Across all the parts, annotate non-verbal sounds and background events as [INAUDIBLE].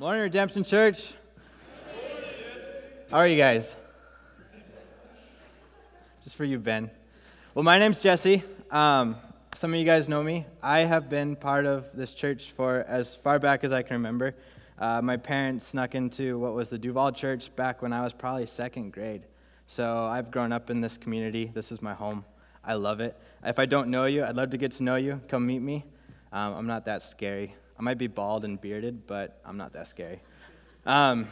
Morning, Redemption Church. How are you guys? Just for you, Ben. Well, my name's Jesse. Um, some of you guys know me. I have been part of this church for as far back as I can remember. Uh, my parents snuck into what was the Duval Church back when I was probably second grade. So I've grown up in this community. This is my home. I love it. If I don't know you, I'd love to get to know you. Come meet me. Um, I'm not that scary. I might be bald and bearded, but I'm not that scary. Um,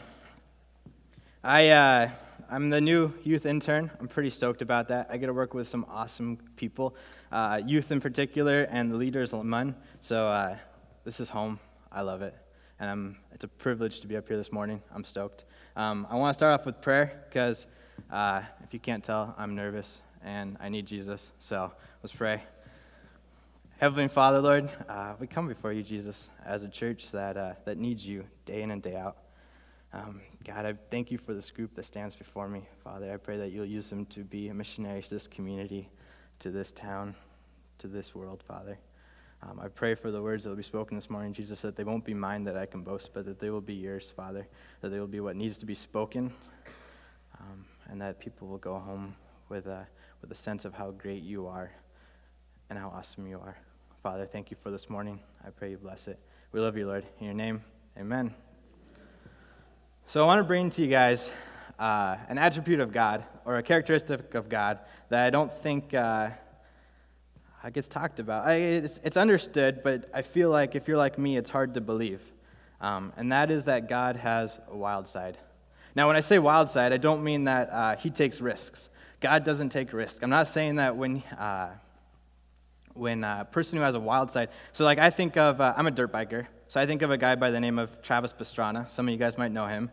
I, uh, I'm the new youth intern. I'm pretty stoked about that. I get to work with some awesome people, uh, youth in particular, and the leaders, Lemon. So uh, this is home. I love it. And I'm, it's a privilege to be up here this morning. I'm stoked. Um, I want to start off with prayer because uh, if you can't tell, I'm nervous and I need Jesus. So let's pray. Heavenly Father, Lord, uh, we come before you, Jesus, as a church that, uh, that needs you day in and day out. Um, God, I thank you for this group that stands before me. Father, I pray that you'll use them to be missionaries to this community, to this town, to this world, Father. Um, I pray for the words that will be spoken this morning, Jesus, that they won't be mine that I can boast, but that they will be yours, Father, that they will be what needs to be spoken, um, and that people will go home with a, with a sense of how great you are and how awesome you are. Father, thank you for this morning. I pray you bless it. We love you, Lord. In your name, amen. So I want to bring to you guys uh, an attribute of God or a characteristic of God that I don't think uh, gets talked about. I, it's, it's, understood, but I feel like if you're like me, it's hard to believe. Um, and that is that God has a wild side. Now, when I say wild side, I don't mean that uh, he takes risks. God doesn't take risks. I'm not saying that when uh, when a person who has a wild side. So, like, I think of, uh, I'm a dirt biker, so I think of a guy by the name of Travis Pastrana. Some of you guys might know him.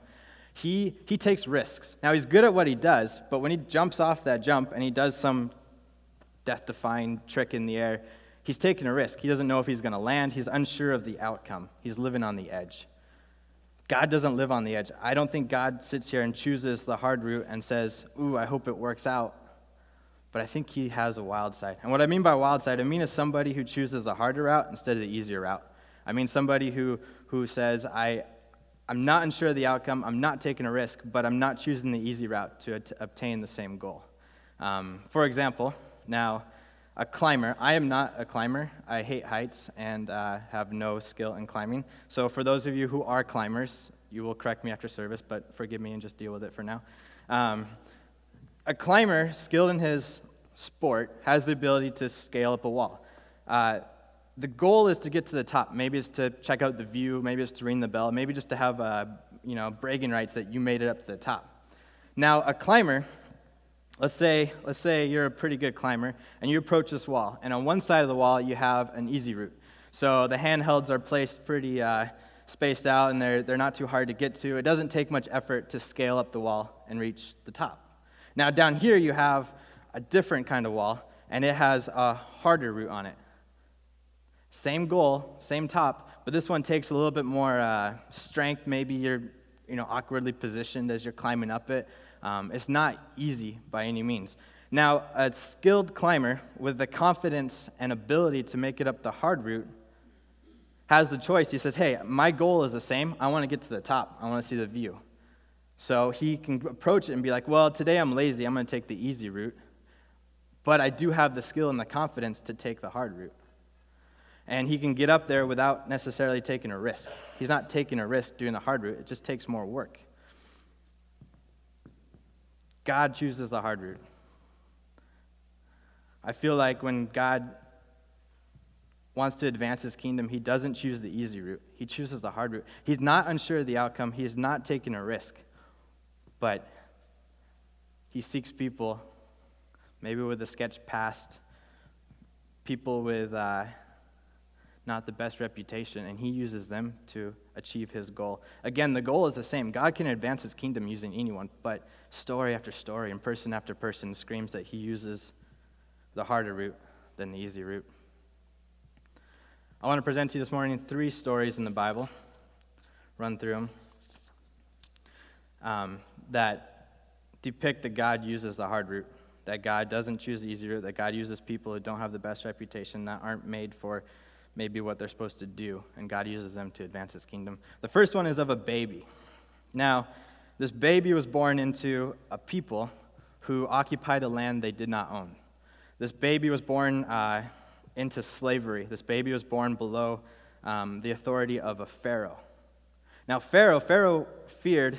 He, he takes risks. Now, he's good at what he does, but when he jumps off that jump and he does some death defying trick in the air, he's taking a risk. He doesn't know if he's going to land, he's unsure of the outcome. He's living on the edge. God doesn't live on the edge. I don't think God sits here and chooses the hard route and says, Ooh, I hope it works out but I think he has a wild side. And what I mean by wild side, I mean is somebody who chooses a harder route instead of the easier route. I mean somebody who, who says, I, I'm not unsure of the outcome, I'm not taking a risk, but I'm not choosing the easy route to, to obtain the same goal. Um, for example, now, a climber. I am not a climber. I hate heights and uh, have no skill in climbing. So, for those of you who are climbers, you will correct me after service, but forgive me and just deal with it for now. Um, a climber skilled in his sport has the ability to scale up a wall. Uh, the goal is to get to the top. Maybe it's to check out the view. Maybe it's to ring the bell. Maybe just to have uh, you know bragging rights that you made it up to the top. Now, a climber, let's say let's say you're a pretty good climber and you approach this wall, and on one side of the wall you have an easy route. So the handhelds are placed pretty uh, spaced out, and they're they're not too hard to get to. It doesn't take much effort to scale up the wall and reach the top. Now, down here you have a different kind of wall, and it has a harder route on it. Same goal, same top, but this one takes a little bit more uh, strength. Maybe you're you know, awkwardly positioned as you're climbing up it. Um, it's not easy by any means. Now, a skilled climber with the confidence and ability to make it up the hard route has the choice. He says, Hey, my goal is the same. I want to get to the top, I want to see the view. So he can approach it and be like, Well, today I'm lazy. I'm going to take the easy route but I do have the skill and the confidence to take the hard route. And he can get up there without necessarily taking a risk. He's not taking a risk doing the hard route, it just takes more work. God chooses the hard route. I feel like when God wants to advance his kingdom, he doesn't choose the easy route. He chooses the hard route. He's not unsure of the outcome, he's not taking a risk. But he seeks people maybe with a sketch past, people with uh, not the best reputation, and he uses them to achieve his goal. Again, the goal is the same. God can advance his kingdom using anyone, but story after story and person after person screams that he uses the harder route than the easy route. I want to present to you this morning three stories in the Bible, run through them, um, that depict that God uses the hard route that God doesn't choose the route, that God uses people who don't have the best reputation, that aren't made for maybe what they're supposed to do, and God uses them to advance his kingdom. The first one is of a baby. Now, this baby was born into a people who occupied a land they did not own. This baby was born uh, into slavery. This baby was born below um, the authority of a Pharaoh. Now, Pharaoh, Pharaoh feared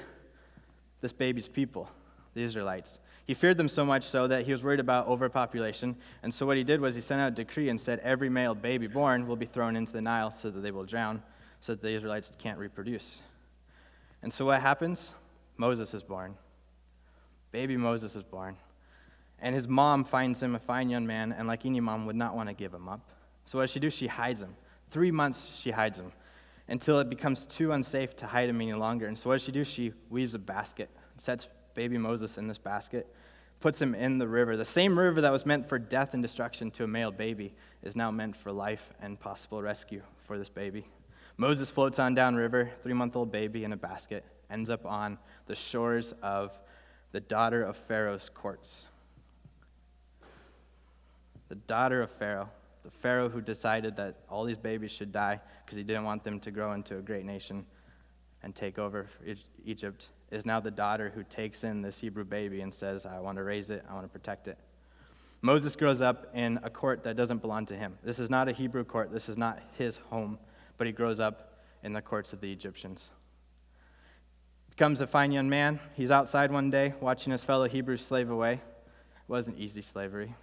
this baby's people, the Israelites. He feared them so much so that he was worried about overpopulation. And so what he did was he sent out a decree and said every male baby born will be thrown into the Nile so that they will drown, so that the Israelites can't reproduce. And so what happens? Moses is born. Baby Moses is born. And his mom finds him a fine young man, and like any mom, would not want to give him up. So what does she do? She hides him. Three months she hides him until it becomes too unsafe to hide him any longer. And so what does she do? She weaves a basket, sets baby Moses in this basket, puts him in the river. The same river that was meant for death and destruction to a male baby is now meant for life and possible rescue for this baby. Moses floats on downriver, three month old baby in a basket, ends up on the shores of the daughter of Pharaoh's courts. The daughter of Pharaoh, the Pharaoh who decided that all these babies should die because he didn't want them to grow into a great nation and take over Egypt, is now the daughter who takes in this Hebrew baby and says, I want to raise it, I want to protect it. Moses grows up in a court that doesn't belong to him. This is not a Hebrew court, this is not his home, but he grows up in the courts of the Egyptians. Becomes a fine young man. He's outside one day watching his fellow Hebrews slave away. It wasn't easy slavery.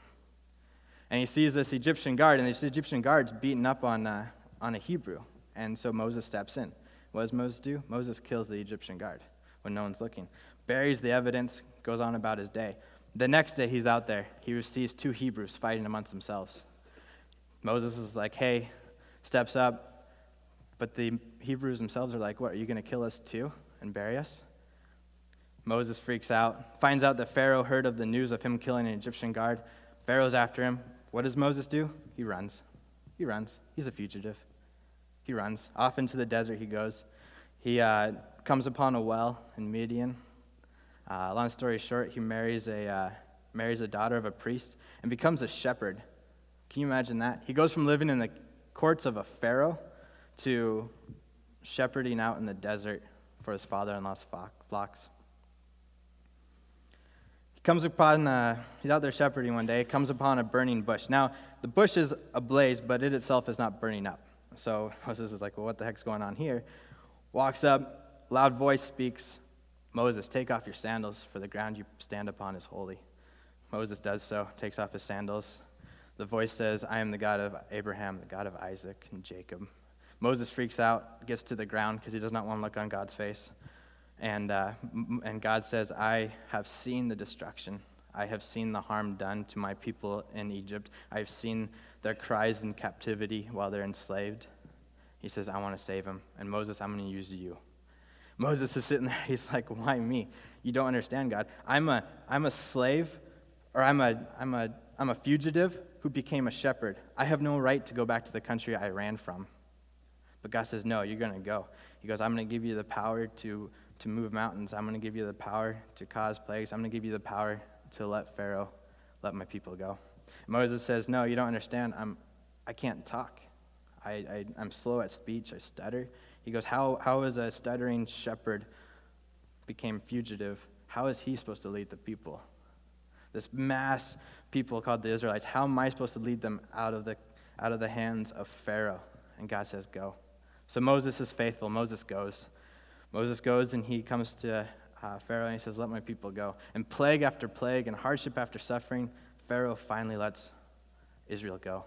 And he sees this Egyptian guard, and this Egyptian guard's beating up on, uh, on a Hebrew. And so Moses steps in. What does Moses do? Moses kills the Egyptian guard when no one's looking, buries the evidence, goes on about his day. The next day he's out there. He sees two Hebrews fighting amongst themselves. Moses is like, hey, steps up. But the Hebrews themselves are like, what, are you going to kill us too and bury us? Moses freaks out, finds out that Pharaoh heard of the news of him killing an Egyptian guard. Pharaoh's after him. What does Moses do? He runs. He runs. He's a fugitive. He runs. Off into the desert he goes. He uh, comes upon a well in Midian. Uh, long story short, he marries a, uh, marries a daughter of a priest and becomes a shepherd. Can you imagine that? He goes from living in the courts of a pharaoh to shepherding out in the desert for his father in law's flocks. He comes upon, uh, he's out there shepherding one day, comes upon a burning bush. Now, the bush is ablaze, but it itself is not burning up. So [LAUGHS] Moses is like, well, what the heck's going on here? Walks up, loud voice speaks, Moses, take off your sandals, for the ground you stand upon is holy. Moses does so, takes off his sandals. The voice says, I am the God of Abraham, the God of Isaac and Jacob. Moses freaks out, gets to the ground because he does not want to look on God's face. And, uh, and God says, I have seen the destruction. I have seen the harm done to my people in Egypt. I have seen their cries in captivity while they're enslaved. He says, I want to save them. And Moses, I'm going to use you. Moses is sitting there. [LAUGHS] He's like, Why me? You don't understand, God. I'm a, I'm a slave, or I'm a, I'm, a, I'm a fugitive who became a shepherd. I have no right to go back to the country I ran from. But God says, No, you're going to go. He goes, I'm going to give you the power to, to move mountains. I'm going to give you the power to cause plagues. I'm going to give you the power to let Pharaoh let my people go. Moses says, No, you don't understand. I'm, I can't talk. I, I, I'm slow at speech, I stutter. He goes, how, how is a stuttering shepherd became fugitive? How is he supposed to lead the people? This mass people called the Israelites, how am I supposed to lead them out of the, out of the hands of Pharaoh? And God says, Go. So Moses is faithful. Moses goes. Moses goes and he comes to uh, Pharaoh and he says, Let my people go. And plague after plague and hardship after suffering, Pharaoh finally lets Israel go.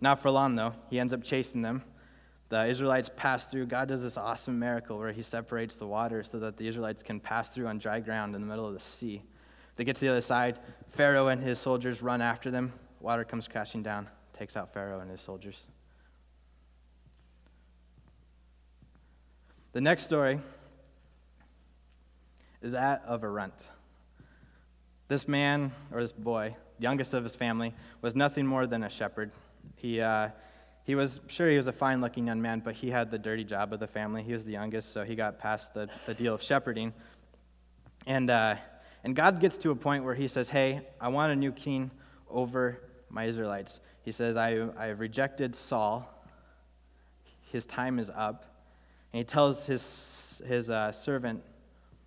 Not for long, though. He ends up chasing them. The Israelites pass through. God does this awesome miracle where he separates the water so that the Israelites can pass through on dry ground in the middle of the sea. They get to the other side. Pharaoh and his soldiers run after them. Water comes crashing down, takes out Pharaoh and his soldiers. The next story is that of a runt. This man, or this boy, youngest of his family, was nothing more than a shepherd. He, uh, he was sure he was a fine looking young man, but he had the dirty job of the family. He was the youngest, so he got past the, the deal of shepherding. And, uh, and God gets to a point where he says, Hey, I want a new king over my Israelites. He says, I, I have rejected Saul, his time is up. And he tells his, his uh, servant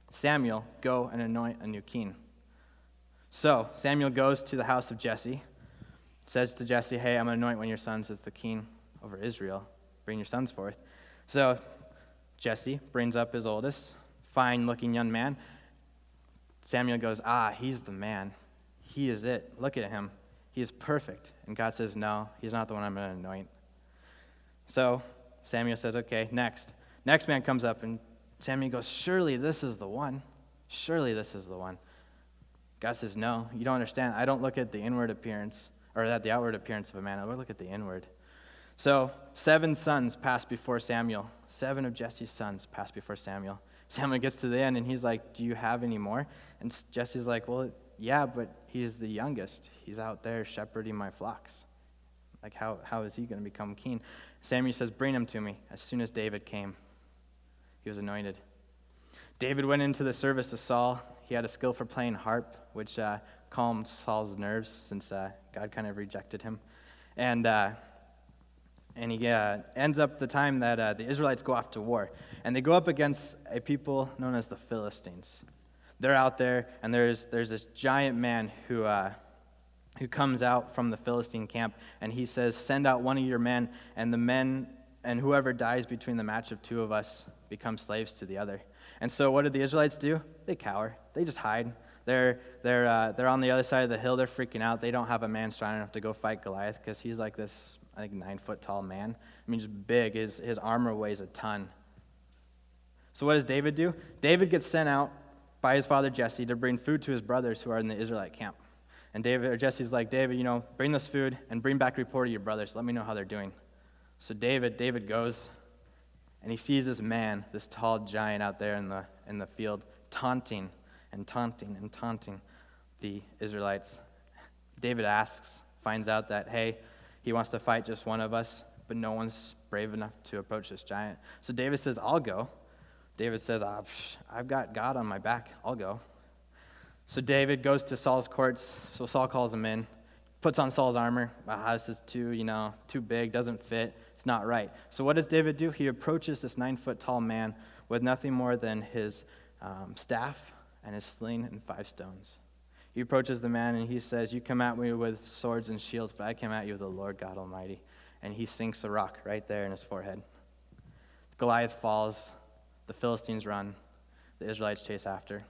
Samuel, Go and anoint a new king. So Samuel goes to the house of Jesse, says to Jesse, Hey, I'm going to anoint one of your sons as the king over Israel. Bring your sons forth. So Jesse brings up his oldest, fine looking young man. Samuel goes, Ah, he's the man. He is it. Look at him. He is perfect. And God says, No, he's not the one I'm going to anoint. So Samuel says, Okay, next. Next man comes up, and Samuel goes, Surely this is the one. Surely this is the one. God says, No, you don't understand. I don't look at the inward appearance or at the outward appearance of a man. Look at the inward. So, seven sons pass before Samuel. Seven of Jesse's sons pass before Samuel. Samuel gets to the end and he's like, Do you have any more? And Jesse's like, Well, yeah, but he's the youngest. He's out there shepherding my flocks. Like, how, how is he going to become king? Samuel says, Bring him to me. As soon as David came, he was anointed. David went into the service of Saul. He had a skill for playing harp, which uh, calmed Saul's nerves since uh, God kind of rejected him. And, uh, and he uh, ends up the time that uh, the Israelites go off to war. And they go up against a people known as the Philistines. They're out there, and there's, there's this giant man who, uh, who comes out from the Philistine camp, and he says, Send out one of your men, and the men, and whoever dies between the match of two of us, become slaves to the other. And so, what did the Israelites do? They cower, they just hide. They're, they're, uh, they're on the other side of the hill. They're freaking out. They don't have a man strong enough to go fight Goliath because he's like this, I think, nine foot tall man. I mean, just big. His, his armor weighs a ton. So, what does David do? David gets sent out by his father Jesse to bring food to his brothers who are in the Israelite camp. And David, or Jesse's like, David, you know, bring this food and bring back report of your brothers. Let me know how they're doing. So David, David goes, and he sees this man, this tall giant out there in the, in the field, taunting and taunting and taunting the Israelites. David asks, finds out that, hey, he wants to fight just one of us, but no one's brave enough to approach this giant. So David says, I'll go. David says, ah, I've got God on my back. I'll go. So David goes to Saul's courts. So Saul calls him in, puts on Saul's armor. Ah, this is too, you know, too big, doesn't fit. It's not right. So what does David do? He approaches this nine foot tall man with nothing more than his um, staff and his sling and five stones. He approaches the man and he says, You come at me with swords and shields, but I came at you with the Lord God Almighty. And he sinks a rock right there in his forehead. Goliath falls. The Philistines run. The Israelites chase after.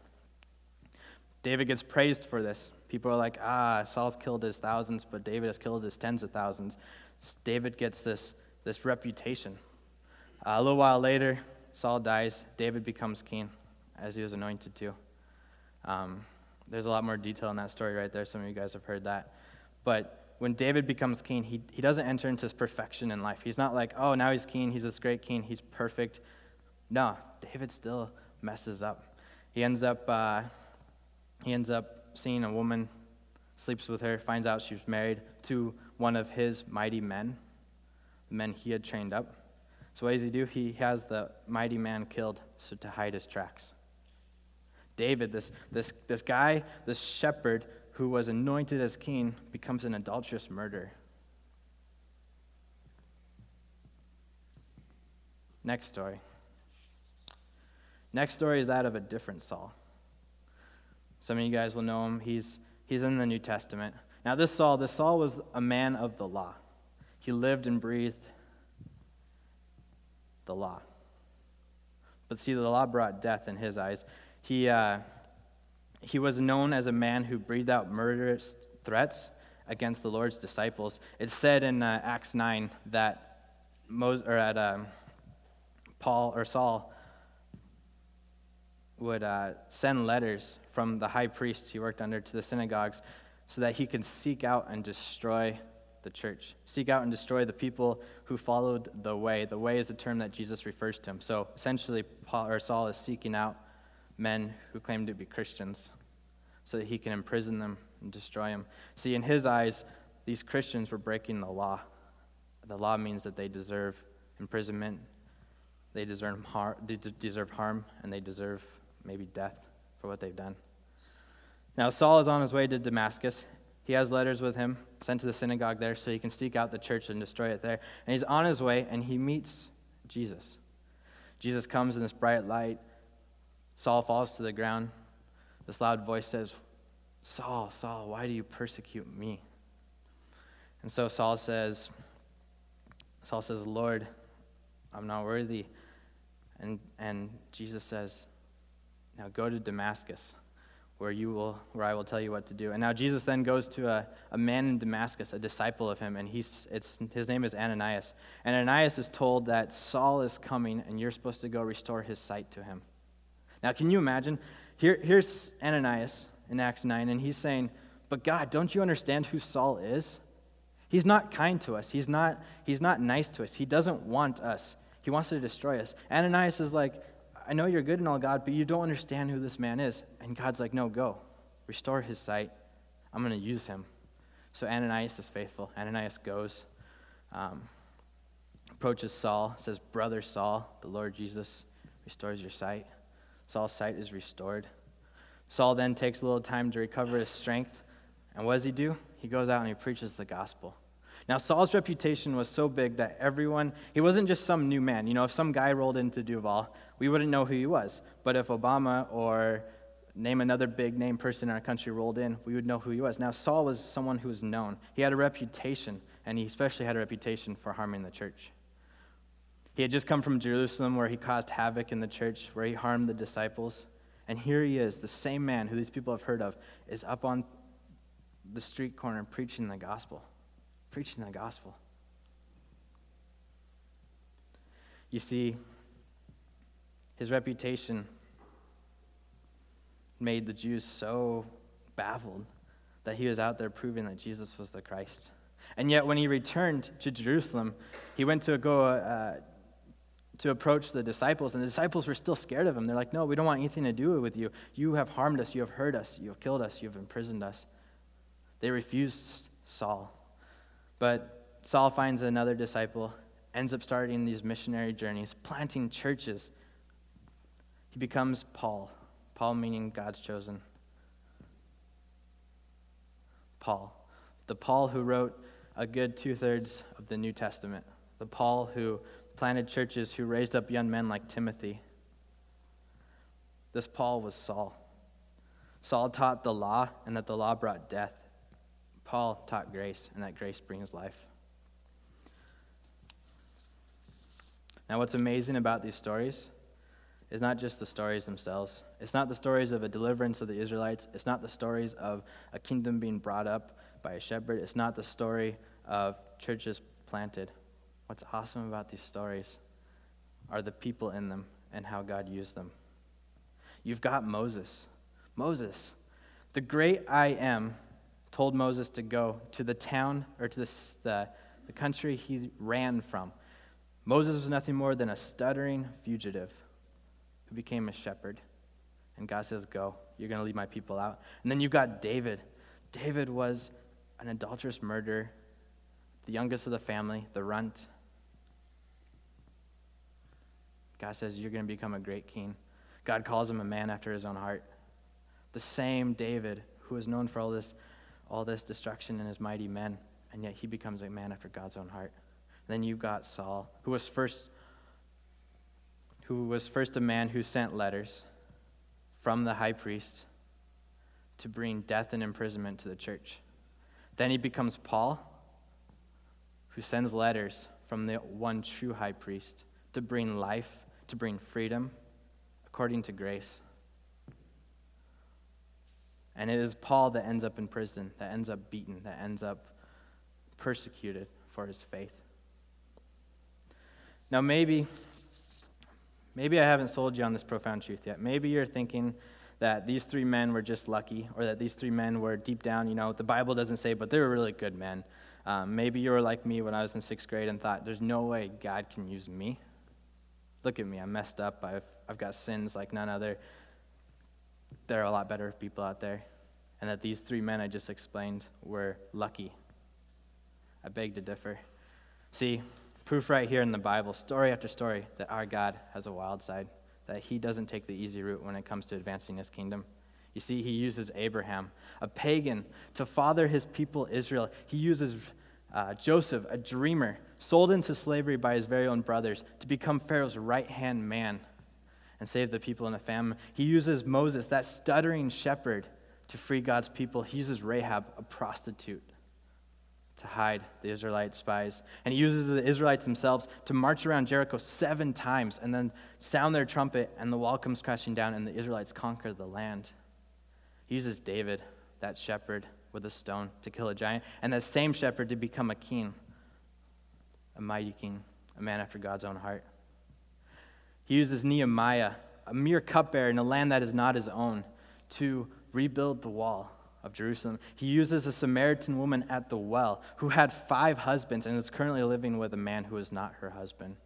David gets praised for this. People are like, ah, Saul's killed his thousands, but David has killed his tens of thousands. David gets this, this reputation. Uh, a little while later, Saul dies. David becomes king, as he was anointed to. Um, there's a lot more detail in that story right there. Some of you guys have heard that. But when David becomes king, he, he doesn't enter into this perfection in life. He's not like, oh, now he's king. He's this great king. He's perfect. No, David still messes up. He ends up, uh, he ends up seeing a woman, sleeps with her, finds out she's married to one of his mighty men, the men he had trained up. So what does he do? He has the mighty man killed so to hide his tracks. David, this, this, this guy, this shepherd who was anointed as king, becomes an adulterous murderer. Next story. Next story is that of a different Saul. Some of you guys will know him. He's, he's in the New Testament. Now, this Saul, this Saul was a man of the law. He lived and breathed the law. But see, the law brought death in his eyes. He, uh, he was known as a man who breathed out murderous threats against the Lord's disciples. It's said in uh, Acts 9 that Moses, or at um, Paul or Saul would uh, send letters from the high priest he worked under to the synagogues so that he could seek out and destroy the church, seek out and destroy the people who followed the way. The way is a term that Jesus refers to him. So essentially, Paul or Saul is seeking out men who claim to be Christians so that he can imprison them and destroy them. See, in his eyes, these Christians were breaking the law. The law means that they deserve imprisonment, they deserve, har- they deserve harm, and they deserve maybe death for what they've done. Now, Saul is on his way to Damascus. He has letters with him sent to the synagogue there so he can seek out the church and destroy it there. And he's on his way, and he meets Jesus. Jesus comes in this bright light. Saul falls to the ground. This loud voice says, Saul, Saul, why do you persecute me? And so Saul says, Saul says, Lord, I'm not worthy. And, and Jesus says, Now go to Damascus, where, you will, where I will tell you what to do. And now Jesus then goes to a, a man in Damascus, a disciple of him, and he's, it's, his name is Ananias. And Ananias is told that Saul is coming, and you're supposed to go restore his sight to him. Now, can you imagine? Here, here's Ananias in Acts 9, and he's saying, But God, don't you understand who Saul is? He's not kind to us. He's not, he's not nice to us. He doesn't want us. He wants to destroy us. Ananias is like, I know you're good and all, God, but you don't understand who this man is. And God's like, no, go. Restore his sight. I'm going to use him. So Ananias is faithful. Ananias goes, um, approaches Saul, says, Brother Saul, the Lord Jesus restores your sight. Saul's sight is restored. Saul then takes a little time to recover his strength. And what does he do? He goes out and he preaches the gospel. Now, Saul's reputation was so big that everyone, he wasn't just some new man. You know, if some guy rolled into Duval, we wouldn't know who he was. But if Obama or name another big name person in our country rolled in, we would know who he was. Now, Saul was someone who was known. He had a reputation, and he especially had a reputation for harming the church. He had just come from Jerusalem where he caused havoc in the church, where he harmed the disciples. And here he is, the same man who these people have heard of, is up on the street corner preaching the gospel preaching the gospel. You see, his reputation made the Jews so baffled that he was out there proving that Jesus was the Christ. And yet, when he returned to Jerusalem, he went to go uh, to approach the disciples, and the disciples were still scared of him. They're like, No, we don't want anything to do with you. You have harmed us, you have hurt us, you have killed us, you have imprisoned us. They refused Saul. But Saul finds another disciple, ends up starting these missionary journeys, planting churches. He becomes Paul. Paul meaning God's chosen. Paul. The Paul who wrote a good two thirds of the New Testament. The Paul who planted churches, who raised up young men like Timothy. This Paul was Saul. Saul taught the law, and that the law brought death. Paul taught grace, and that grace brings life. Now, what's amazing about these stories is not just the stories themselves. It's not the stories of a deliverance of the Israelites. It's not the stories of a kingdom being brought up by a shepherd. It's not the story of churches planted. What's awesome about these stories are the people in them and how God used them. You've got Moses. Moses, the great I am, told Moses to go to the town or to the, the, the country he ran from. Moses was nothing more than a stuttering fugitive who became a shepherd. And God says, Go, you're going to lead my people out. And then you've got David. David was an adulterous murderer, the youngest of the family, the runt. God says, You're going to become a great king. God calls him a man after his own heart. The same David who is known for all this all this destruction and his mighty men, and yet he becomes a man after God's own heart. And then you've got Saul, who was first who was first a man who sent letters from the high priest to bring death and imprisonment to the church. Then he becomes Paul, who sends letters from the one true high priest to bring life, to bring freedom according to grace. And it is Paul that ends up in prison, that ends up beaten, that ends up persecuted for his faith. Now, maybe, maybe I haven't sold you on this profound truth yet. Maybe you're thinking that these three men were just lucky, or that these three men were deep down, you know, the Bible doesn't say, but they were really good men. Um, maybe you were like me when I was in sixth grade and thought, there's no way God can use me. Look at me, I'm messed up. I've, I've got sins like none other there are a lot better people out there, and that these three men I just explained were lucky. I beg to differ. See, proof right here in the Bible, story after story, that our God has a wild side, that he doesn't take the easy route when it comes to advancing his kingdom. You see, he uses Abraham, a pagan, to father his people Israel. He uses Uh, Joseph, a dreamer, sold into slavery by his very own brothers to become Pharaoh's right hand man and save the people in the famine. He uses Moses, that stuttering shepherd, to free God's people. He uses Rahab, a prostitute, to hide the Israelite spies. And he uses the Israelites themselves to march around Jericho seven times and then sound their trumpet, and the wall comes crashing down, and the Israelites conquer the land. He uses David, that shepherd, with a stone to kill a giant, and that same shepherd to become a king, a mighty king, a man after God's own heart. He uses Nehemiah, a mere cupbearer in a land that is not his own, to rebuild the wall of Jerusalem. He uses a Samaritan woman at the well who had five husbands and is currently living with a man who is not her husband.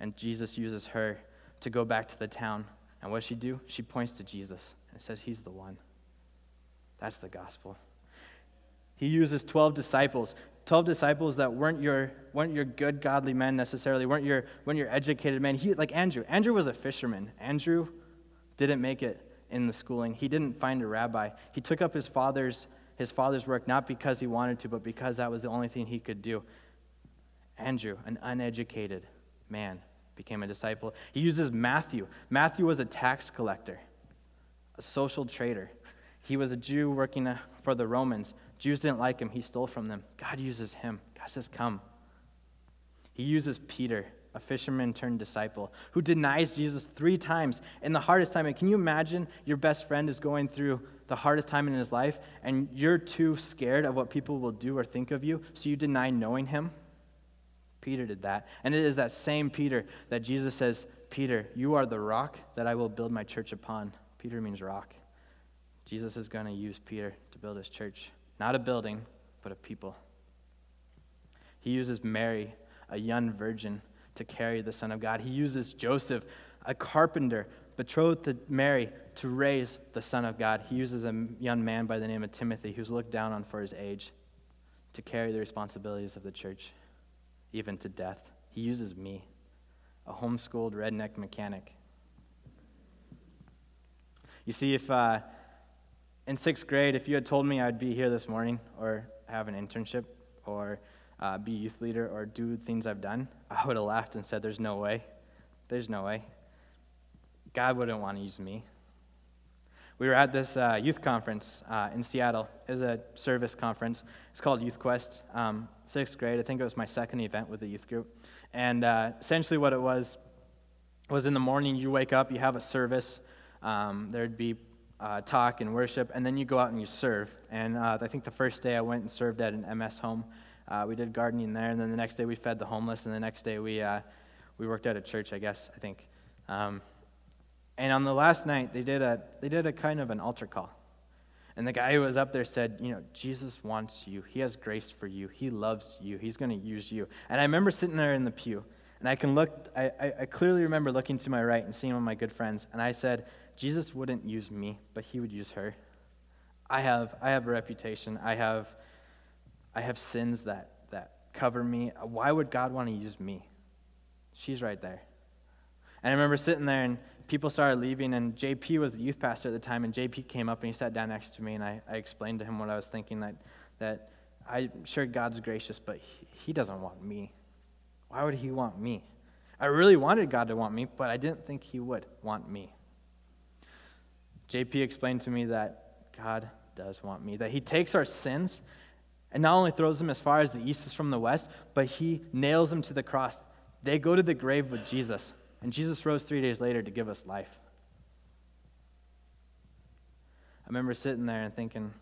And Jesus uses her to go back to the town. And what does she do? She points to Jesus and says, He's the one. That's the gospel. He uses 12 disciples 12 disciples that weren't your, weren't your good, godly men necessarily, weren't your, weren't your educated men. He, like Andrew. Andrew was a fisherman. Andrew didn't make it in the schooling. He didn't find a rabbi. He took up his father's, his father's work not because he wanted to, but because that was the only thing he could do. Andrew, an uneducated man, became a disciple. He uses Matthew. Matthew was a tax collector, a social trader. He was a Jew working uh, for the Romans. Jews didn't like him. He stole from them. God uses him. God says, Come. He uses Peter, a fisherman turned disciple, who denies Jesus three times in the hardest time. And can you imagine your best friend is going through the hardest time in his life, and you're too scared of what people will do or think of you, so you deny knowing him? Peter did that. And it is that same Peter that Jesus says, Peter, you are the rock that I will build my church upon. Peter means rock. Jesus is going to use Peter to build his church. Not a building, but a people. He uses Mary, a young virgin, to carry the Son of God. He uses Joseph, a carpenter, betrothed to Mary, to raise the Son of God. He uses a young man by the name of Timothy, who's looked down on for his age, to carry the responsibilities of the church, even to death. He uses me, a homeschooled redneck mechanic. You see, if. Uh, in sixth grade, if you had told me I'd be here this morning or have an internship or uh, be youth leader or do things I've done, [LAUGHS] I would have laughed and said, There's no way. There's no way. God wouldn't want to use me. We were at this uh, youth conference uh, in Seattle. It was a service conference. It's called Youth Quest. Um, sixth grade, I think it was my second event with the youth group. And uh, essentially, what it was was in the morning, you wake up, you have a service. Um, there'd be uh, talk and worship, and then you go out and you serve. And uh, I think the first day I went and served at an MS home. Uh, we did gardening there, and then the next day we fed the homeless, and the next day we, uh, we worked at a church, I guess, I think. Um, and on the last night, they did, a, they did a kind of an altar call. And the guy who was up there said, You know, Jesus wants you. He has grace for you. He loves you. He's going to use you. And I remember sitting there in the pew, and I can look, I, I, I clearly remember looking to my right and seeing one of my good friends, and I said, Jesus wouldn't use me, but he would use her. I have, I have a reputation. I have, I have sins that, that cover me. Why would God want to use me? She's right there. And I remember sitting there and people started leaving, and JP was the youth pastor at the time, and JP came up and he sat down next to me, and I, I explained to him what I was thinking that, that I'm sure God's gracious, but he, he doesn't want me. Why would he want me? I really wanted God to want me, but I didn't think he would want me. JP explained to me that God does want me, that He takes our sins and not only throws them as far as the east is from the west, but He nails them to the cross. They go to the grave with Jesus, and Jesus rose three days later to give us life. I remember sitting there and thinking,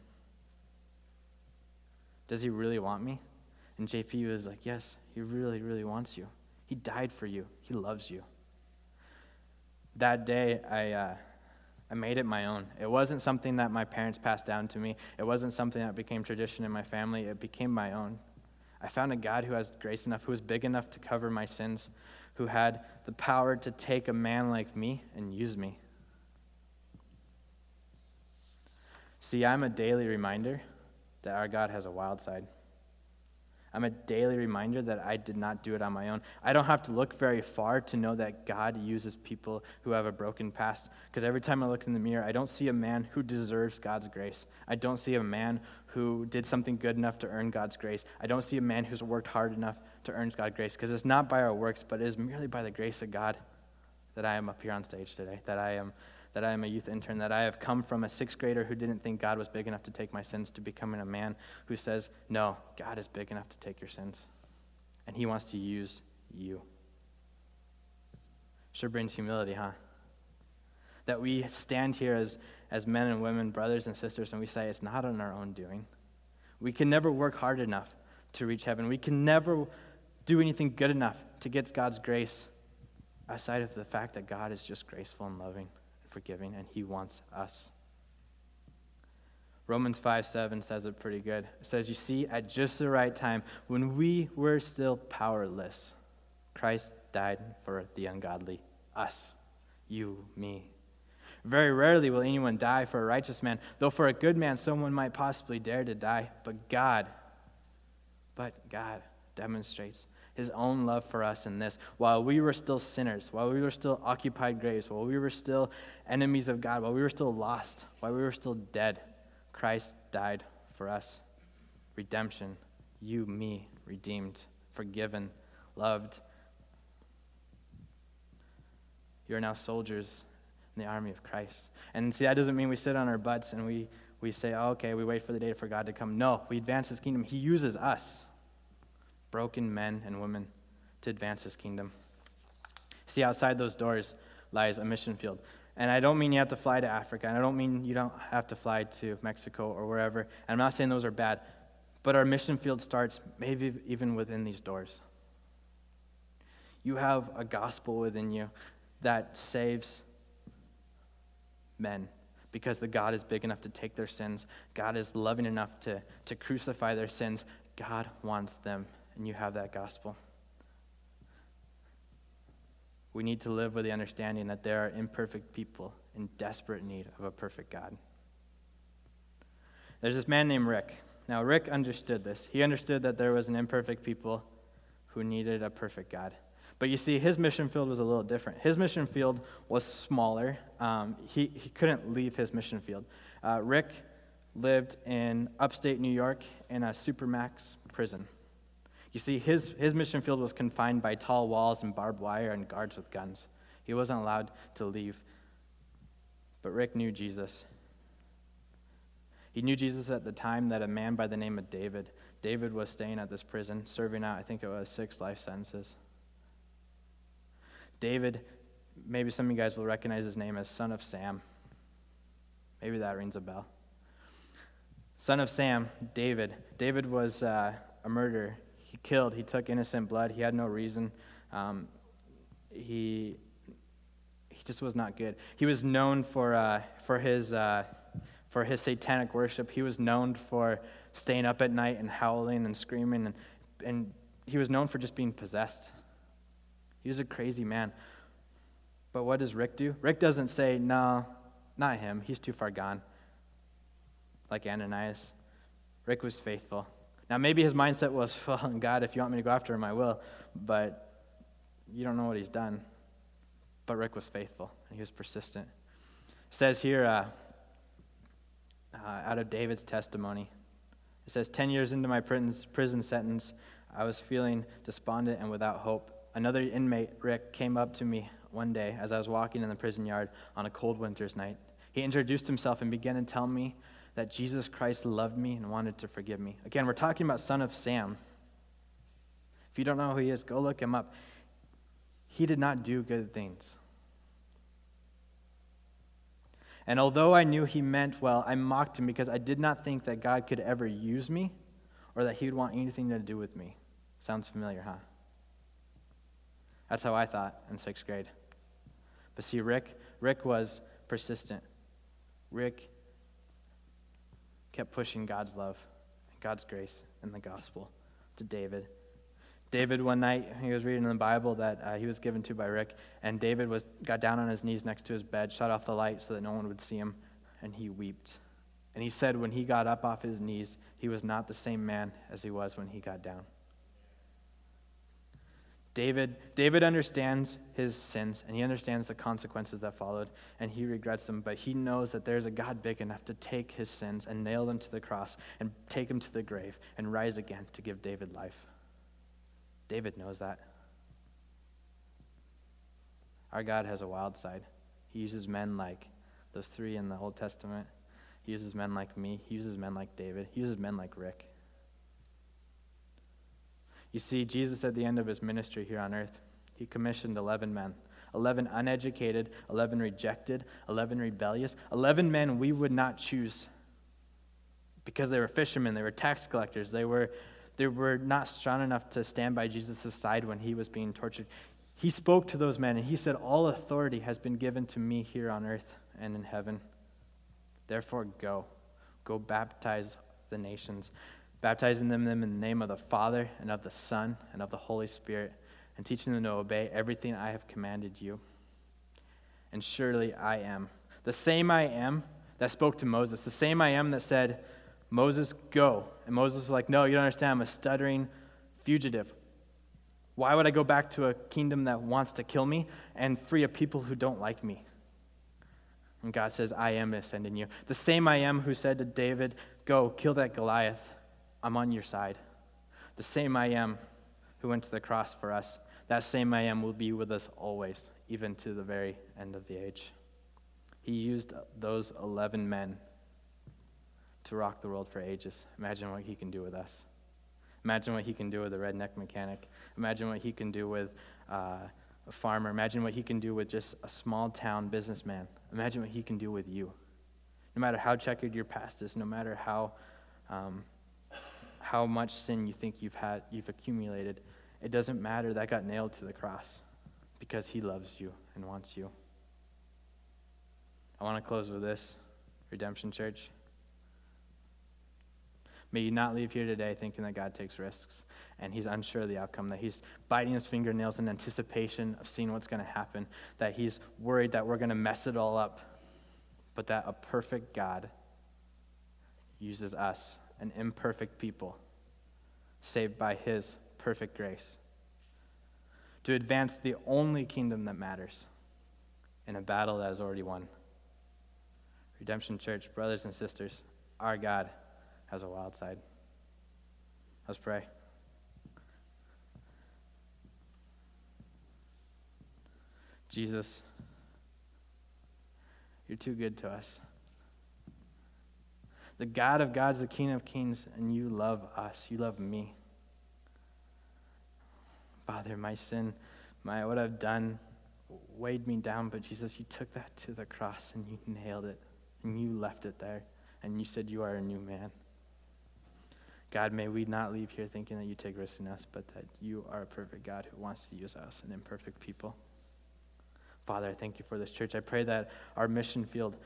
does he really want me? And JP was like, yes, he really, really wants you. He died for you. He loves you. That day, I, uh, I made it my own. It wasn't something that my parents passed down to me. It wasn't something that became tradition in my family. It became my own. I found a God who has grace enough, who was big enough to cover my sins, who had the power to take a man like me and use me. See, I'm a daily reminder that our God has a wild side. I'm a daily reminder that I did not do it on my own. I don't have to look very far to know that God uses people who have a broken past. Because every time I look in the mirror, I don't see a man who deserves God's grace. I don't see a man who did something good enough to earn God's grace. I don't see a man who's worked hard enough to earn God's grace. Because it's not by our works, but it is merely by the grace of God that I am up here on stage today, that I am that I am a youth intern, that I have come from a sixth grader who didn't think God was big enough to take my sins to becoming a man who says, No, God is big enough to take your sins. And he wants to use you. Sure brings humility, huh? That we stand here as, as men and women, brothers and sisters, and we say, It's not on our own doing. We can never work hard enough to reach heaven. We can never do anything good enough to get God's grace aside of the fact that God is just graceful and loving forgiving, and He wants us. Romans 5 7 says it pretty good. It says, You see, at just the right time, when we were still powerless, Christ died for the ungodly. Us. You, me. Very rarely will anyone die for a righteous man, though for a good man someone might possibly dare to die. But God, but God demonstrates his own love for us in this. While we were still sinners, while we were still occupied graves, while we were still enemies of God, while we were still lost, while we were still dead, Christ died for us. Redemption, you, me, redeemed, forgiven, loved. You are now soldiers in the army of Christ. And see, that doesn't mean we sit on our butts and we, we say, oh, okay, we wait for the day for God to come. No, we advance his kingdom. He uses us broken men and women to advance his kingdom. See, outside those doors lies a mission field. And I don't mean you have to fly to Africa, and I don't mean you don't have to fly to Mexico or wherever. And I'm not saying those are bad, but our mission field starts maybe even within these doors. You have a gospel within you that saves men because the God is big enough to take their sins. God is loving enough to, to crucify their sins. God wants them and you have that gospel. We need to live with the understanding that there are imperfect people in desperate need of a perfect God. There's this man named Rick. Now, Rick understood this. He understood that there was an imperfect people who needed a perfect God. But you see, his mission field was a little different. His mission field was smaller. Um, he, he couldn't leave his mission field. Uh, Rick lived in upstate New York in a supermax prison. You see, his, his mission field was confined by tall walls and barbed wire and guards with guns. He wasn't allowed to leave. But Rick knew Jesus. He knew Jesus at the time that a man by the name of David, David was staying at this prison, serving out, I think it was six life sentences. David, maybe some of you guys will recognize his name as son of Sam. Maybe that rings a bell. Son of Sam, David. David was uh, a murderer he killed. He took innocent blood. He had no reason. Um, he he just was not good. He was known for uh, for his uh, for his satanic worship. He was known for staying up at night and howling and screaming, and and he was known for just being possessed. He was a crazy man. But what does Rick do? Rick doesn't say, "No, not him. He's too far gone." Like Ananias, Rick was faithful. Now, maybe his mindset was, [LAUGHS] well, God, if you want me to go after him, I will. But you don't know what he's done. But Rick was faithful, and he was persistent. It says here, uh, uh, out of David's testimony, it says, 10 years into my prison sentence, I was feeling despondent and without hope. Another inmate, Rick, came up to me one day as I was walking in the prison yard on a cold winter's night. He introduced himself and began to tell me that Jesus Christ loved me and wanted to forgive me. Again, we're talking about son of Sam. If you don't know who he is, go look him up. He did not do good things. And although I knew he meant well, I mocked him because I did not think that God could ever use me or that he would want anything to do with me. Sounds familiar, huh? That's how I thought in sixth grade. But see, Rick, Rick was persistent. Rick kept pushing God's love, God's grace, and the gospel to David. David, one night, he was reading in the Bible that uh, he was given to by Rick, and David was, got down on his knees next to his bed, shut off the light so that no one would see him, and he wept. And he said when he got up off his knees, he was not the same man as he was when he got down. David, David understands his sins and he understands the consequences that followed and he regrets them, but he knows that there's a God big enough to take his sins and nail them to the cross and take him to the grave and rise again to give David life. David knows that. Our God has a wild side. He uses men like those three in the Old Testament. He uses men like me. He uses men like David. He uses men like Rick. You see, Jesus at the end of his ministry here on earth, he commissioned 11 men 11 uneducated, 11 rejected, 11 rebellious, 11 men we would not choose because they were fishermen, they were tax collectors, they were, they were not strong enough to stand by Jesus' side when he was being tortured. He spoke to those men and he said, All authority has been given to me here on earth and in heaven. Therefore, go. Go baptize the nations baptizing them in the name of the Father and of the Son and of the Holy Spirit, and teaching them to obey everything I have commanded you. And surely I am. The same I am that spoke to Moses, the same I am that said, Moses, go. And Moses was like, No, you don't understand. I'm a stuttering fugitive. Why would I go back to a kingdom that wants to kill me and free a people who don't like me? And God says, I am sending you. The same I am who said to David, Go, kill that Goliath. I'm on your side. The same I am who went to the cross for us, that same I am will be with us always, even to the very end of the age. He used those 11 men to rock the world for ages. Imagine what he can do with us. Imagine what he can do with a redneck mechanic. Imagine what he can do with uh, a farmer. Imagine what he can do with just a small town businessman. Imagine what he can do with you. No matter how checkered your past is, no matter how um, how much sin you think you've had you've accumulated it doesn't matter. That got nailed to the cross because he loves you and wants you. I want to close with this redemption church. May you not leave here today thinking that god takes risks and he's unsure of the outcome that he's biting his fingernails in anticipation of seeing what's going to happen that he's worried that we're going to mess it all up but that a perfect god uses us an imperfect people saved by his perfect grace to advance the only kingdom that matters in a battle that is already won. Redemption Church, brothers and sisters, our God has a wild side. Let's pray. Jesus, you're too good to us. The God of gods, the King of kings, and you love us. You love me. Father, my sin, my what I've done weighed me down, but Jesus, you took that to the cross and you nailed it and you left it there and you said you are a new man. God, may we not leave here thinking that you take risks in us, but that you are a perfect God who wants to use us, an imperfect people. Father, I thank you for this church. I pray that our mission field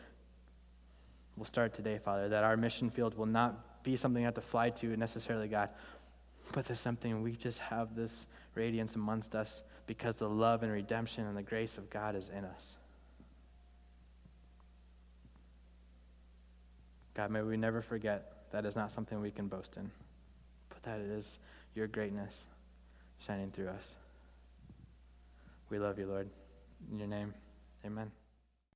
will start today, Father, that our mission field will not be something you have to fly to necessarily, God, but there's something we just have this radiance amongst us because the love and redemption and the grace of God is in us. God, may we never forget that is not something we can boast in, but that it is your greatness shining through us. We love you, Lord. In your name, amen.